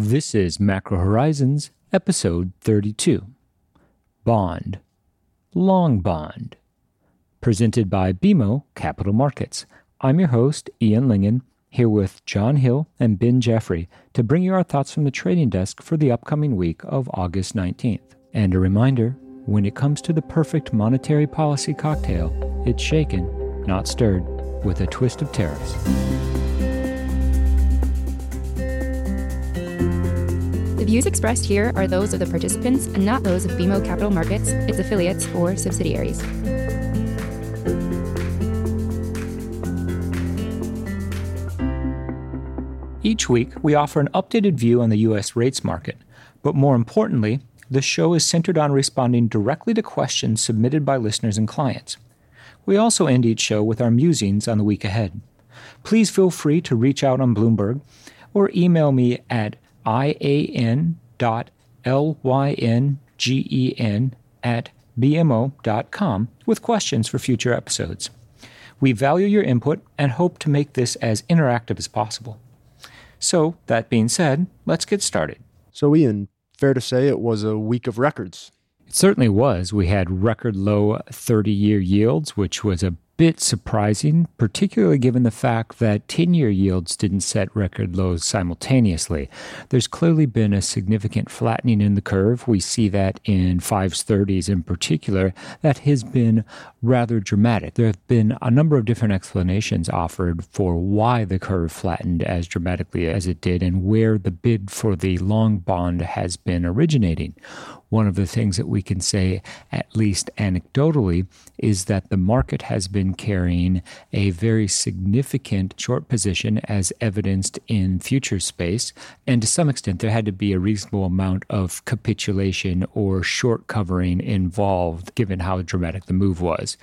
This is Macro Horizons, episode 32 Bond, Long Bond, presented by BMO Capital Markets. I'm your host, Ian Lyngen, here with John Hill and Ben Jeffrey to bring you our thoughts from the trading desk for the upcoming week of August 19th. And a reminder when it comes to the perfect monetary policy cocktail, it's shaken, not stirred, with a twist of tariffs. The views expressed here are those of the participants and not those of BMO Capital Markets, its affiliates, or subsidiaries. Each week, we offer an updated view on the U.S. rates market, but more importantly, the show is centered on responding directly to questions submitted by listeners and clients. We also end each show with our musings on the week ahead. Please feel free to reach out on Bloomberg or email me at ian.lyngen at bmo.com with questions for future episodes. We value your input and hope to make this as interactive as possible. So, that being said, let's get started. So, Ian, fair to say it was a week of records. It certainly was. We had record low 30 year yields, which was a bit surprising, particularly given the fact that 10 year yields didn't set record lows simultaneously. There's clearly been a significant flattening in the curve. We see that in 5s 30s in particular. That has been rather dramatic. There have been a number of different explanations offered for why the curve flattened as dramatically as it did and where the bid for the long bond has been originating. One of the things that we can say, at least anecdotally, is that the market has been carrying a very significant short position as evidenced in future space. And to some extent, there had to be a reasonable amount of capitulation or short covering involved, given how dramatic the move was.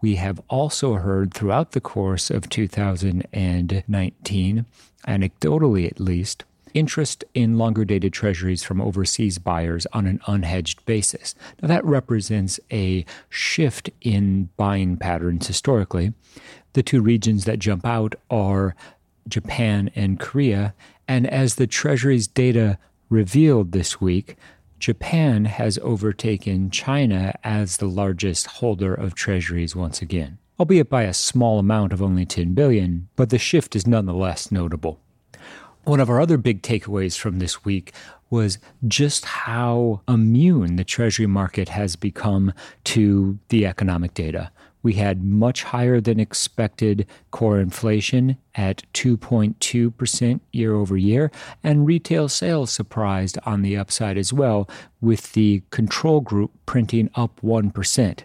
We have also heard throughout the course of 2019, anecdotally at least, interest in longer dated treasuries from overseas buyers on an unhedged basis. Now, that represents a shift in buying patterns historically. The two regions that jump out are Japan and Korea. And as the Treasury's data revealed this week, Japan has overtaken China as the largest holder of treasuries once again, albeit by a small amount of only 10 billion, but the shift is nonetheless notable. One of our other big takeaways from this week was just how immune the Treasury market has become to the economic data. We had much higher than expected core inflation at 2.2% year over year, and retail sales surprised on the upside as well, with the control group printing up 1%.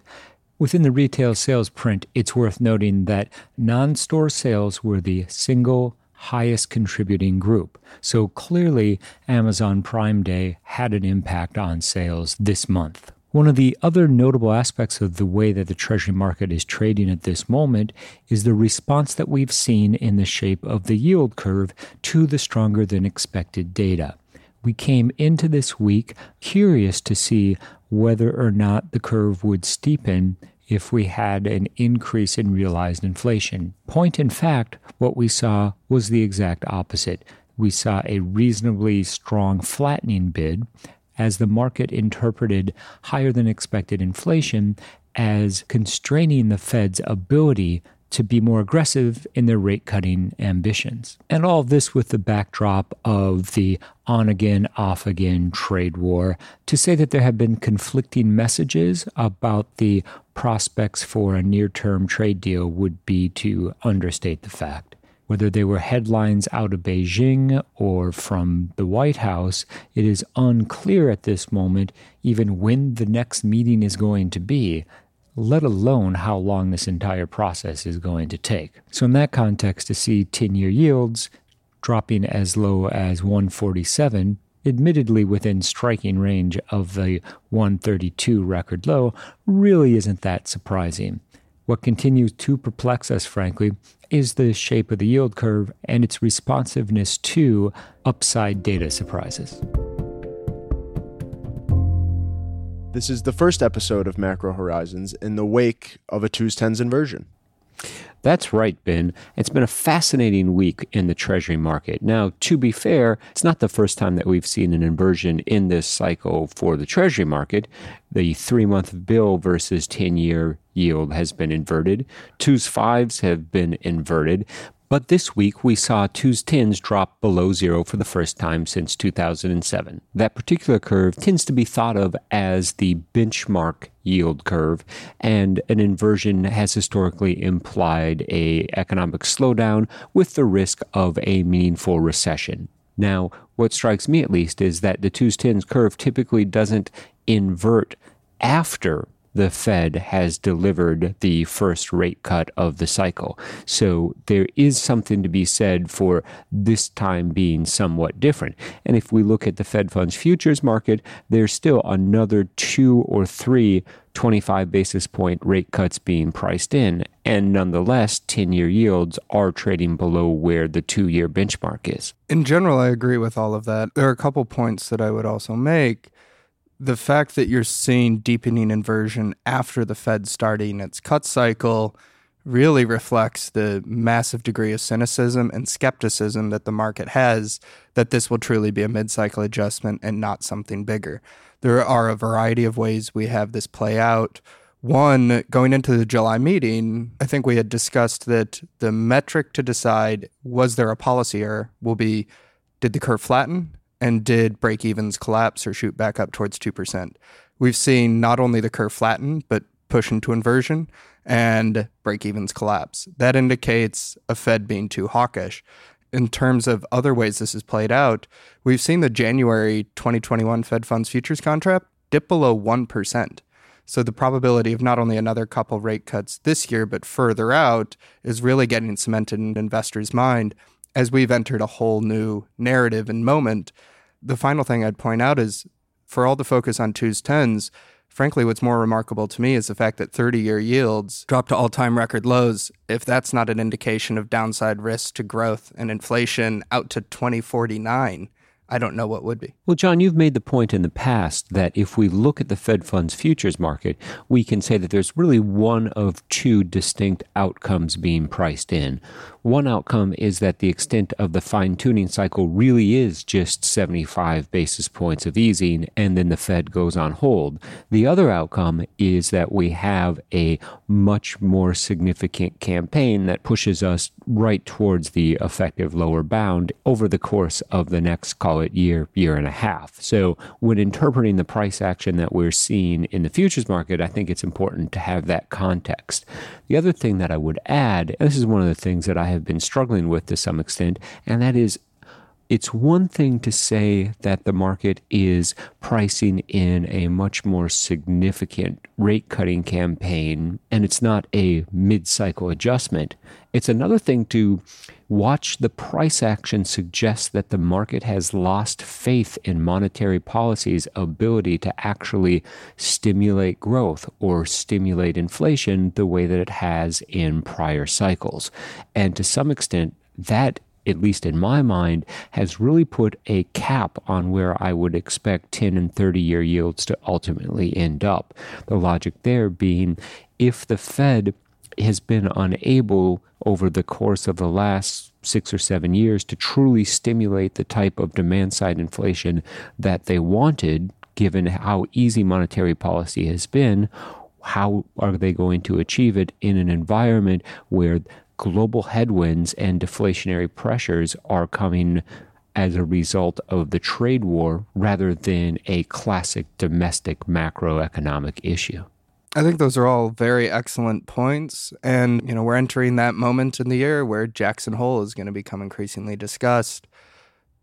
Within the retail sales print, it's worth noting that non store sales were the single highest contributing group. So clearly, Amazon Prime Day had an impact on sales this month. One of the other notable aspects of the way that the Treasury market is trading at this moment is the response that we've seen in the shape of the yield curve to the stronger than expected data. We came into this week curious to see whether or not the curve would steepen if we had an increase in realized inflation. Point in fact, what we saw was the exact opposite. We saw a reasonably strong flattening bid as the market interpreted higher than expected inflation as constraining the Fed's ability to be more aggressive in their rate cutting ambitions. And all of this with the backdrop of the on again, off again trade war. To say that there have been conflicting messages about the prospects for a near term trade deal would be to understate the fact. Whether they were headlines out of Beijing or from the White House, it is unclear at this moment even when the next meeting is going to be let alone how long this entire process is going to take. So, in that context, to see 10 year yields dropping as low as 147, admittedly within striking range of the 132 record low, really isn't that surprising. What continues to perplex us, frankly, is the shape of the yield curve and its responsiveness to upside data surprises. This is the first episode of Macro Horizons in the wake of a twos tens inversion. That's right, Ben. It's been a fascinating week in the Treasury market. Now, to be fair, it's not the first time that we've seen an inversion in this cycle for the Treasury market. The three month bill versus 10 year yield has been inverted. Twos fives have been inverted. But this week we saw twos tens drop below zero for the first time since 2007. That particular curve tends to be thought of as the benchmark yield curve, and an inversion has historically implied a economic slowdown with the risk of a meaningful recession. Now, what strikes me at least is that the twos tens curve typically doesn't invert after the Fed has delivered the first rate cut of the cycle. So there is something to be said for this time being somewhat different. And if we look at the Fed funds futures market, there's still another two or three 25 basis point rate cuts being priced in. And nonetheless, 10 year yields are trading below where the two year benchmark is. In general, I agree with all of that. There are a couple points that I would also make the fact that you're seeing deepening inversion after the Fed starting its cut cycle really reflects the massive degree of cynicism and skepticism that the market has that this will truly be a mid cycle adjustment and not something bigger. There are a variety of ways we have this play out. One, going into the July meeting, I think we had discussed that the metric to decide was there a policy error will be did the curve flatten and did break evens collapse or shoot back up towards 2%. We've seen not only the curve flatten, but push into inversion and break evens collapse. That indicates a Fed being too hawkish. In terms of other ways this has played out, we've seen the January 2021 Fed funds futures contract dip below 1%. So the probability of not only another couple rate cuts this year, but further out is really getting cemented in investors' mind as we've entered a whole new narrative and moment, the final thing I'd point out is for all the focus on twos, tens, frankly, what's more remarkable to me is the fact that 30 year yields dropped to all time record lows. If that's not an indication of downside risk to growth and inflation out to 2049, I don't know what would be. Well, John, you've made the point in the past that if we look at the Fed funds futures market, we can say that there's really one of two distinct outcomes being priced in. One outcome is that the extent of the fine tuning cycle really is just 75 basis points of easing, and then the Fed goes on hold. The other outcome is that we have a much more significant campaign that pushes us right towards the effective lower bound over the course of the next, call it year, year and a half. So, when interpreting the price action that we're seeing in the futures market, I think it's important to have that context. The other thing that I would add, this is one of the things that I have been struggling with to some extent, and that is it's one thing to say that the market is pricing in a much more significant rate cutting campaign and it's not a mid cycle adjustment. It's another thing to watch the price action suggest that the market has lost faith in monetary policy's ability to actually stimulate growth or stimulate inflation the way that it has in prior cycles. And to some extent, that at least in my mind, has really put a cap on where I would expect 10 and 30 year yields to ultimately end up. The logic there being if the Fed has been unable over the course of the last six or seven years to truly stimulate the type of demand side inflation that they wanted, given how easy monetary policy has been, how are they going to achieve it in an environment where global headwinds and deflationary pressures are coming as a result of the trade war rather than a classic domestic macroeconomic issue. I think those are all very excellent points. And, you know, we're entering that moment in the year where Jackson Hole is going to become increasingly discussed.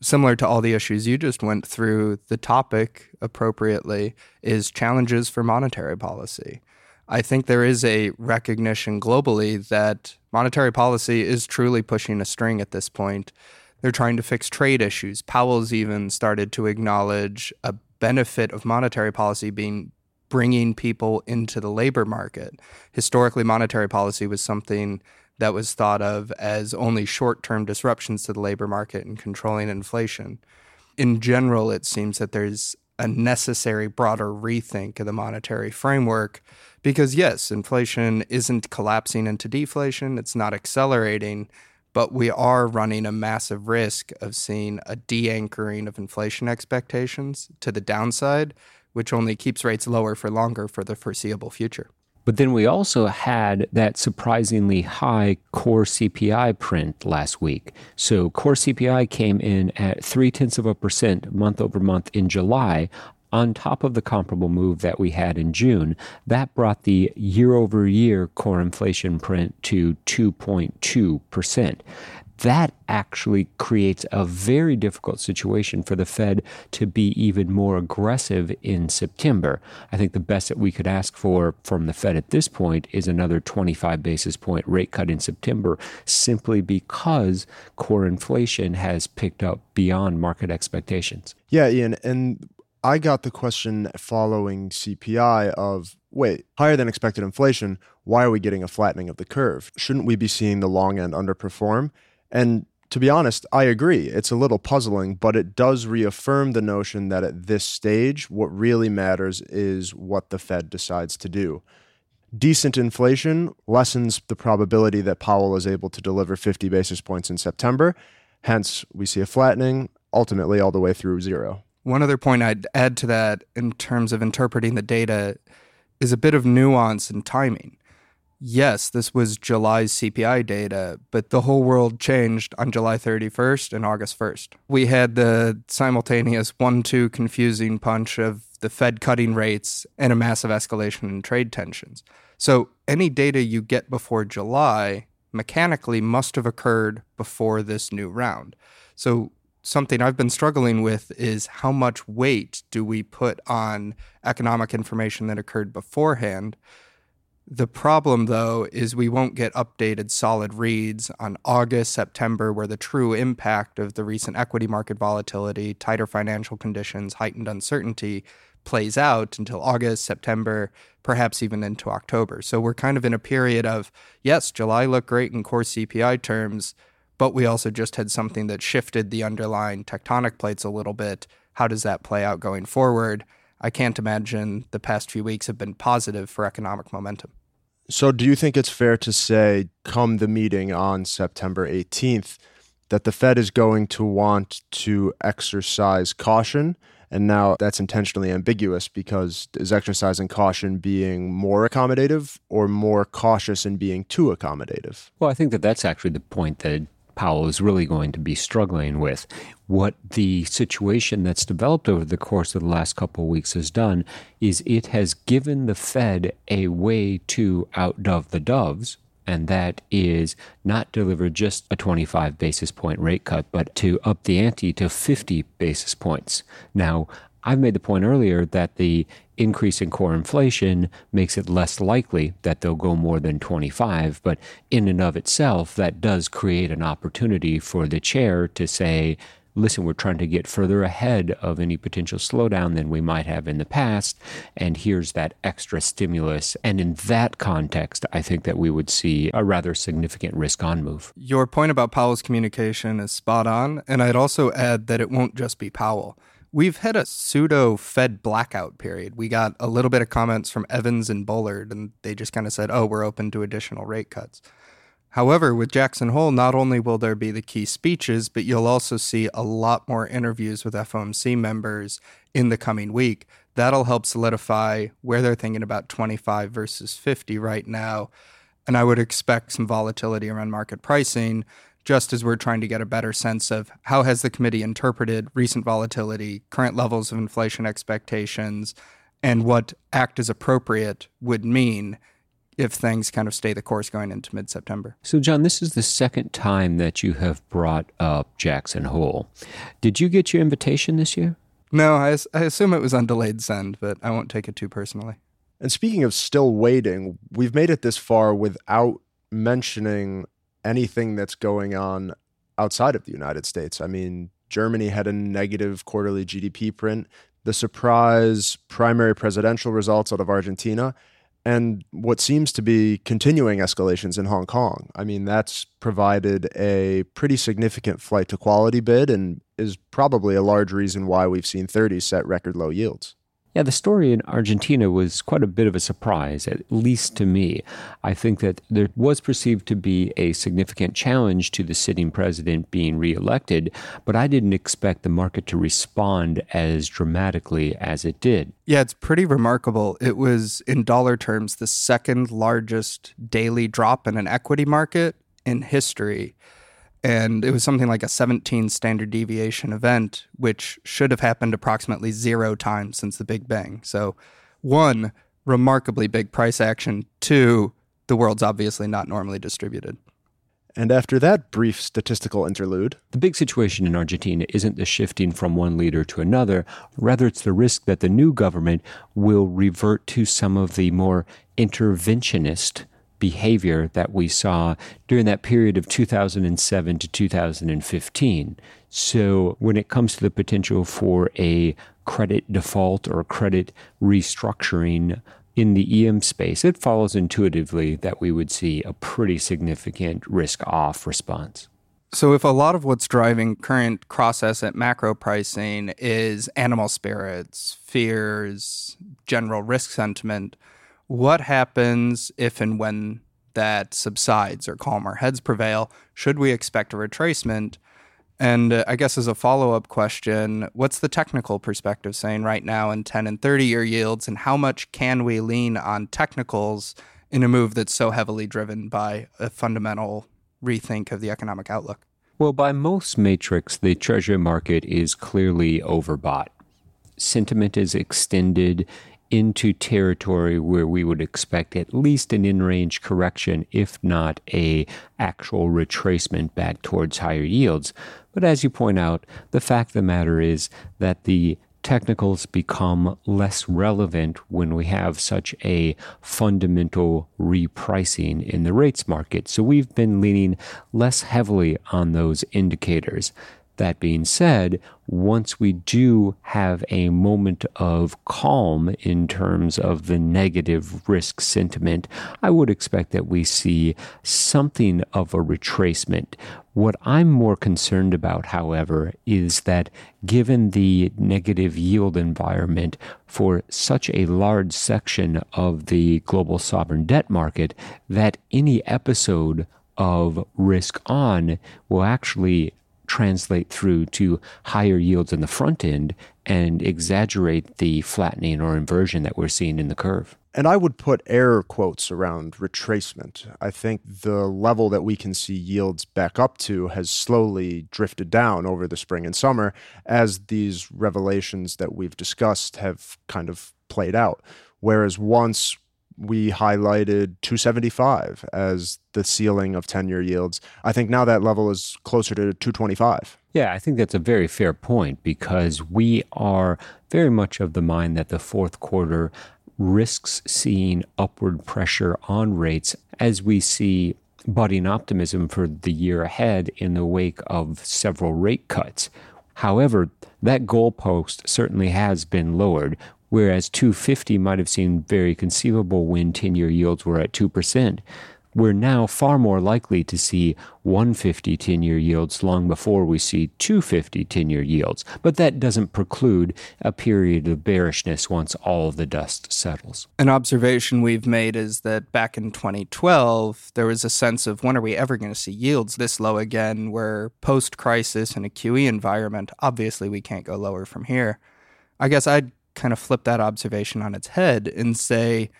Similar to all the issues you just went through, the topic appropriately is challenges for monetary policy. I think there is a recognition globally that monetary policy is truly pushing a string at this point. They're trying to fix trade issues. Powell's even started to acknowledge a benefit of monetary policy being bringing people into the labor market. Historically, monetary policy was something that was thought of as only short term disruptions to the labor market and controlling inflation. In general, it seems that there's a necessary broader rethink of the monetary framework because yes, inflation isn't collapsing into deflation, it's not accelerating, but we are running a massive risk of seeing a de-anchoring of inflation expectations to the downside, which only keeps rates lower for longer for the foreseeable future. But then we also had that surprisingly high core CPI print last week. So core CPI came in at three tenths of a percent month over month in July. On top of the comparable move that we had in June, that brought the year over year core inflation print to 2.2% that actually creates a very difficult situation for the Fed to be even more aggressive in September. I think the best that we could ask for from the Fed at this point is another 25 basis point rate cut in September, simply because core inflation has picked up beyond market expectations. Yeah, Ian. And I got the question following CPI of wait, higher than expected inflation, why are we getting a flattening of the curve? Shouldn't we be seeing the long end underperform? And to be honest, I agree. It's a little puzzling, but it does reaffirm the notion that at this stage, what really matters is what the Fed decides to do. Decent inflation lessens the probability that Powell is able to deliver 50 basis points in September. Hence, we see a flattening, ultimately, all the way through zero. One other point I'd add to that in terms of interpreting the data is a bit of nuance and timing yes, this was July's CPI data, but the whole world changed on July 31st and August 1st. We had the simultaneous one two confusing punch of the Fed cutting rates and a massive escalation in trade tensions. So any data you get before July mechanically must have occurred before this new round. So something I've been struggling with is how much weight do we put on economic information that occurred beforehand the problem, though, is we won't get updated solid reads on August, September, where the true impact of the recent equity market volatility, tighter financial conditions, heightened uncertainty plays out until August, September, perhaps even into October. So we're kind of in a period of, yes, July looked great in core CPI terms, but we also just had something that shifted the underlying tectonic plates a little bit. How does that play out going forward? I can't imagine the past few weeks have been positive for economic momentum. So, do you think it's fair to say, come the meeting on September 18th, that the Fed is going to want to exercise caution? And now that's intentionally ambiguous because is exercising caution being more accommodative or more cautious in being too accommodative? Well, I think that that's actually the point that Powell is really going to be struggling with. What the situation that's developed over the course of the last couple of weeks has done is it has given the Fed a way to outdove the doves, and that is not deliver just a 25 basis point rate cut, but to up the ante to 50 basis points. Now, I've made the point earlier that the increase in core inflation makes it less likely that they'll go more than 25, but in and of itself, that does create an opportunity for the chair to say, listen, we're trying to get further ahead of any potential slowdown than we might have in the past. And here's that extra stimulus. And in that context, I think that we would see a rather significant risk on move. Your point about Powell's communication is spot on. And I'd also add that it won't just be Powell. We've had a pseudo Fed blackout period. We got a little bit of comments from Evans and Bullard, and they just kind of said, oh, we're open to additional rate cuts. However, with Jackson Hole, not only will there be the key speeches, but you'll also see a lot more interviews with FOMC members in the coming week. That'll help solidify where they're thinking about 25 versus 50 right now. And I would expect some volatility around market pricing just as we're trying to get a better sense of how has the committee interpreted recent volatility, current levels of inflation expectations, and what act as appropriate would mean if things kind of stay the course going into mid September. So, John, this is the second time that you have brought up Jackson Hole. Did you get your invitation this year? No, I, I assume it was on delayed send, but I won't take it too personally. And speaking of still waiting, we've made it this far without mentioning anything that's going on outside of the United States. I mean, Germany had a negative quarterly GDP print, the surprise primary presidential results out of Argentina, and what seems to be continuing escalations in Hong Kong. I mean, that's provided a pretty significant flight to quality bid and is probably a large reason why we've seen 30 set record low yields. Yeah, the story in Argentina was quite a bit of a surprise, at least to me. I think that there was perceived to be a significant challenge to the sitting president being reelected, but I didn't expect the market to respond as dramatically as it did. Yeah, it's pretty remarkable. It was, in dollar terms, the second largest daily drop in an equity market in history and it was something like a 17 standard deviation event, which should have happened approximately zero times since the Big Bang. So, one, remarkably big price action. Two, the world's obviously not normally distributed. And after that brief statistical interlude, the big situation in Argentina isn't the shifting from one leader to another, rather, it's the risk that the new government will revert to some of the more interventionist behavior that we saw during that period of 2007 to 2015. So, when it comes to the potential for a credit default or credit restructuring in the EM space, it follows intuitively that we would see a pretty significant risk off response. So, if a lot of what's driving current cross asset macro pricing is animal spirits, fears, general risk sentiment, what happens if and when that subsides or calmer heads prevail? Should we expect a retracement? And uh, I guess as a follow up question, what's the technical perspective saying right now in 10 and 30 year yields, and how much can we lean on technicals in a move that's so heavily driven by a fundamental rethink of the economic outlook? Well, by most metrics, the treasury market is clearly overbought. Sentiment is extended into territory where we would expect at least an in-range correction if not a actual retracement back towards higher yields. But as you point out the fact of the matter is that the technicals become less relevant when we have such a fundamental repricing in the rates market. So we've been leaning less heavily on those indicators that being said, once we do have a moment of calm in terms of the negative risk sentiment, I would expect that we see something of a retracement. What I'm more concerned about, however, is that given the negative yield environment for such a large section of the global sovereign debt market, that any episode of risk on will actually translate through to higher yields in the front end and exaggerate the flattening or inversion that we're seeing in the curve. And I would put air quotes around retracement. I think the level that we can see yields back up to has slowly drifted down over the spring and summer as these revelations that we've discussed have kind of played out. Whereas once we highlighted 275 as the ceiling of 10 year yields. I think now that level is closer to 225. Yeah, I think that's a very fair point because we are very much of the mind that the fourth quarter risks seeing upward pressure on rates as we see budding optimism for the year ahead in the wake of several rate cuts. However, that goalpost certainly has been lowered whereas 250 might have seemed very conceivable when 10 year yields were at 2%. We're now far more likely to see 150 10 year yields long before we see 250 10 year yields. But that doesn't preclude a period of bearishness once all the dust settles. An observation we've made is that back in 2012, there was a sense of when are we ever going to see yields this low again? Where post crisis in a QE environment, obviously we can't go lower from here. I guess I'd kind of flip that observation on its head and say,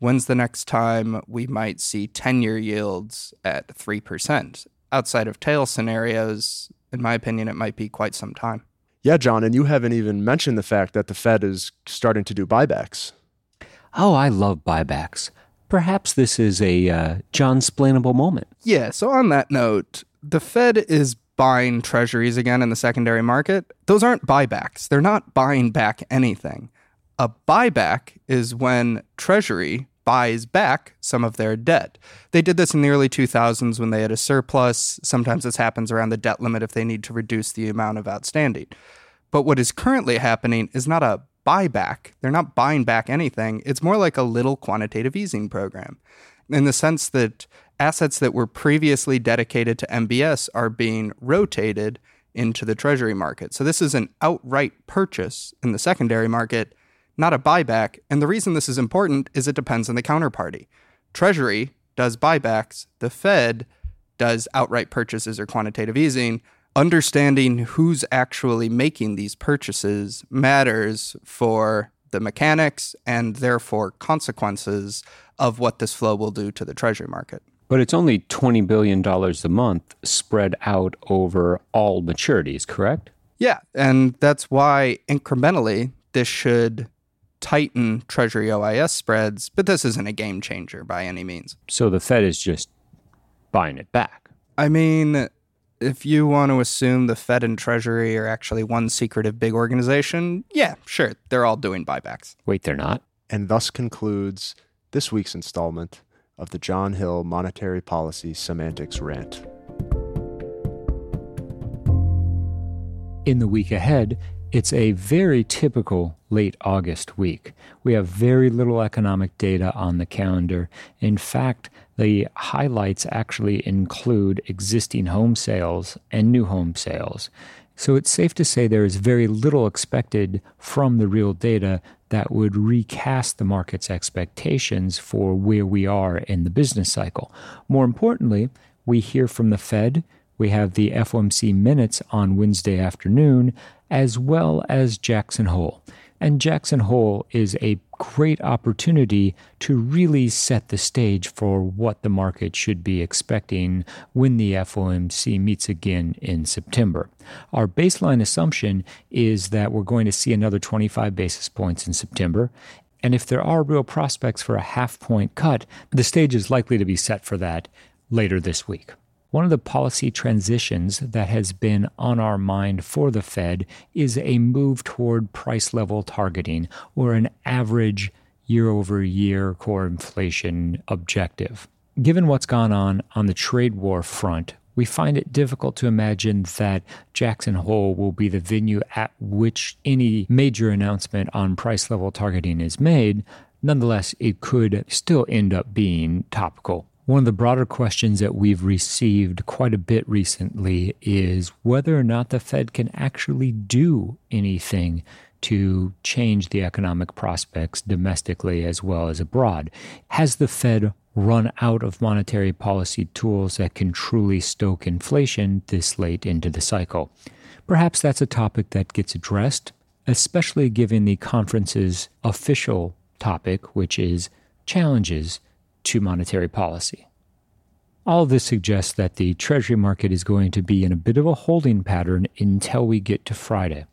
when's the next time we might see 10 year yields at 3%? Outside of tail scenarios, in my opinion, it might be quite some time. Yeah, John, and you haven't even mentioned the fact that the Fed is starting to do buybacks. Oh, I love buybacks. Perhaps this is a uh, John splainable moment. Yeah, so on that note, the Fed is buying treasuries again in the secondary market, those aren't buybacks. They're not buying back anything. A buyback is when treasury buys back some of their debt. They did this in the early 2000s when they had a surplus. Sometimes this happens around the debt limit if they need to reduce the amount of outstanding. But what is currently happening is not a buyback. They're not buying back anything. It's more like a little quantitative easing program in the sense that assets that were previously dedicated to MBS are being rotated into the treasury market. So this is an outright purchase in the secondary market, not a buyback. And the reason this is important is it depends on the counterparty. Treasury does buybacks, the Fed does outright purchases or quantitative easing. Understanding who's actually making these purchases matters for the mechanics and therefore consequences of what this flow will do to the treasury market. But it's only $20 billion a month spread out over all maturities, correct? Yeah. And that's why incrementally this should tighten Treasury OIS spreads, but this isn't a game changer by any means. So the Fed is just buying it back. I mean, if you want to assume the Fed and Treasury are actually one secretive big organization, yeah, sure, they're all doing buybacks. Wait, they're not? And thus concludes this week's installment of the John Hill Monetary Policy Semantics Rant. In the week ahead, it's a very typical late August week. We have very little economic data on the calendar. In fact, the highlights actually include existing home sales and new home sales. So it's safe to say there is very little expected from the real data that would recast the market's expectations for where we are in the business cycle. More importantly, we hear from the Fed. We have the FOMC minutes on Wednesday afternoon, as well as Jackson Hole. And Jackson Hole is a great opportunity to really set the stage for what the market should be expecting when the FOMC meets again in September. Our baseline assumption is that we're going to see another 25 basis points in September. And if there are real prospects for a half point cut, the stage is likely to be set for that later this week. One of the policy transitions that has been on our mind for the Fed is a move toward price level targeting or an average year over year core inflation objective. Given what's gone on on the trade war front, we find it difficult to imagine that Jackson Hole will be the venue at which any major announcement on price level targeting is made. Nonetheless, it could still end up being topical. One of the broader questions that we've received quite a bit recently is whether or not the Fed can actually do anything to change the economic prospects domestically as well as abroad. Has the Fed run out of monetary policy tools that can truly stoke inflation this late into the cycle? Perhaps that's a topic that gets addressed, especially given the conference's official topic, which is challenges to monetary policy. All this suggests that the Treasury market is going to be in a bit of a holding pattern until we get to Friday.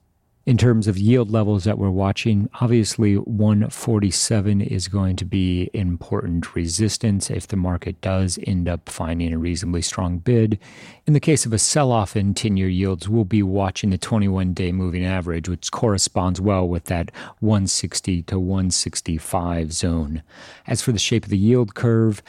In terms of yield levels that we're watching, obviously 147 is going to be important resistance if the market does end up finding a reasonably strong bid. In the case of a sell off in 10 year yields, we'll be watching the 21 day moving average, which corresponds well with that 160 to 165 zone. As for the shape of the yield curve,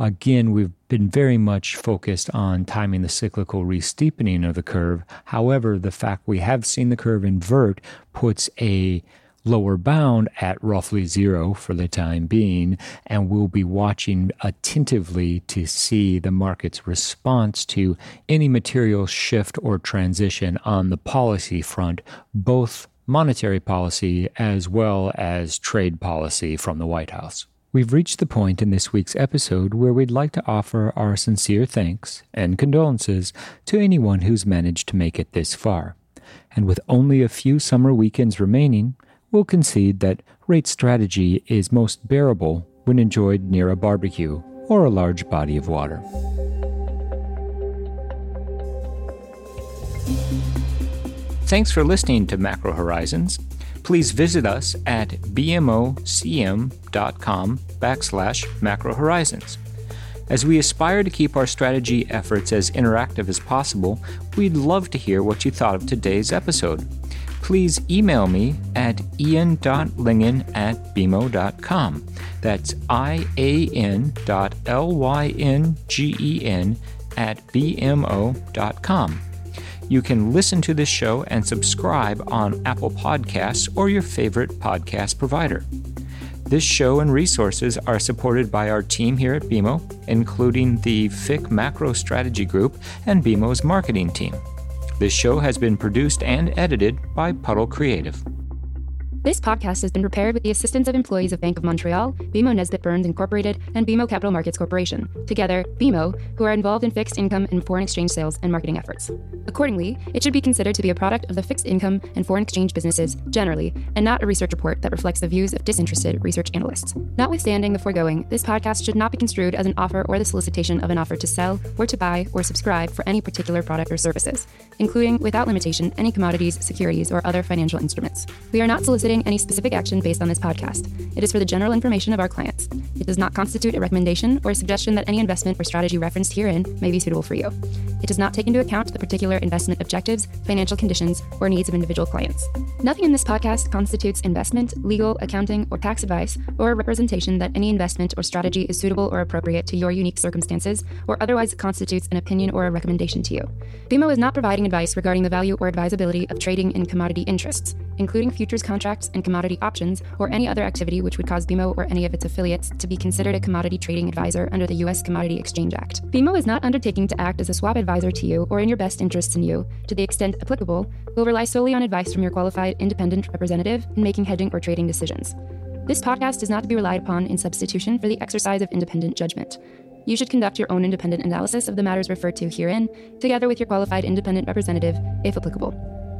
Again, we've been very much focused on timing the cyclical re-steepening of the curve. However, the fact we have seen the curve invert puts a lower bound at roughly zero for the time being, and we'll be watching attentively to see the market's response to any material shift or transition on the policy front, both monetary policy as well as trade policy from the White House. We've reached the point in this week's episode where we'd like to offer our sincere thanks and condolences to anyone who's managed to make it this far. And with only a few summer weekends remaining, we'll concede that rate strategy is most bearable when enjoyed near a barbecue or a large body of water. Thanks for listening to Macro Horizons please visit us at bmocm.com backslash macrohorizons. As we aspire to keep our strategy efforts as interactive as possible, we'd love to hear what you thought of today's episode. Please email me at ian.lyngen at bmo.com. That's I-A-N dot L-Y-N-G-E-N at bmo.com. You can listen to this show and subscribe on Apple Podcasts or your favorite podcast provider. This show and resources are supported by our team here at BMO, including the FIC Macro Strategy Group and BMO's marketing team. This show has been produced and edited by Puddle Creative. This podcast has been prepared with the assistance of employees of Bank of Montreal, BMO Nesbitt Burns Incorporated, and BMO Capital Markets Corporation. Together, BMO, who are involved in fixed income and foreign exchange sales and marketing efforts. Accordingly, it should be considered to be a product of the fixed income and foreign exchange businesses generally, and not a research report that reflects the views of disinterested research analysts. Notwithstanding the foregoing, this podcast should not be construed as an offer or the solicitation of an offer to sell, or to buy, or subscribe for any particular product or services, including, without limitation, any commodities, securities, or other financial instruments. We are not soliciting any specific action based on this podcast. It is for the general information of our clients. It does not constitute a recommendation or a suggestion that any investment or strategy referenced herein may be suitable for you. It does not take into account the particular investment objectives, financial conditions, or needs of individual clients. Nothing in this podcast constitutes investment, legal, accounting, or tax advice, or a representation that any investment or strategy is suitable or appropriate to your unique circumstances, or otherwise constitutes an opinion or a recommendation to you. BMO is not providing advice regarding the value or advisability of trading in commodity interests, including futures contracts and commodity options, or any other activity which would cause BMO or any of its affiliates to be considered a commodity trading advisor under the U.S. Commodity Exchange Act. BMO is not undertaking to act as a swap advisor to you or in your best interests in you, to the extent applicable, will rely solely on advice from your qualified independent representative in making hedging or trading decisions. This podcast is not to be relied upon in substitution for the exercise of independent judgment. You should conduct your own independent analysis of the matters referred to herein, together with your qualified independent representative, if applicable.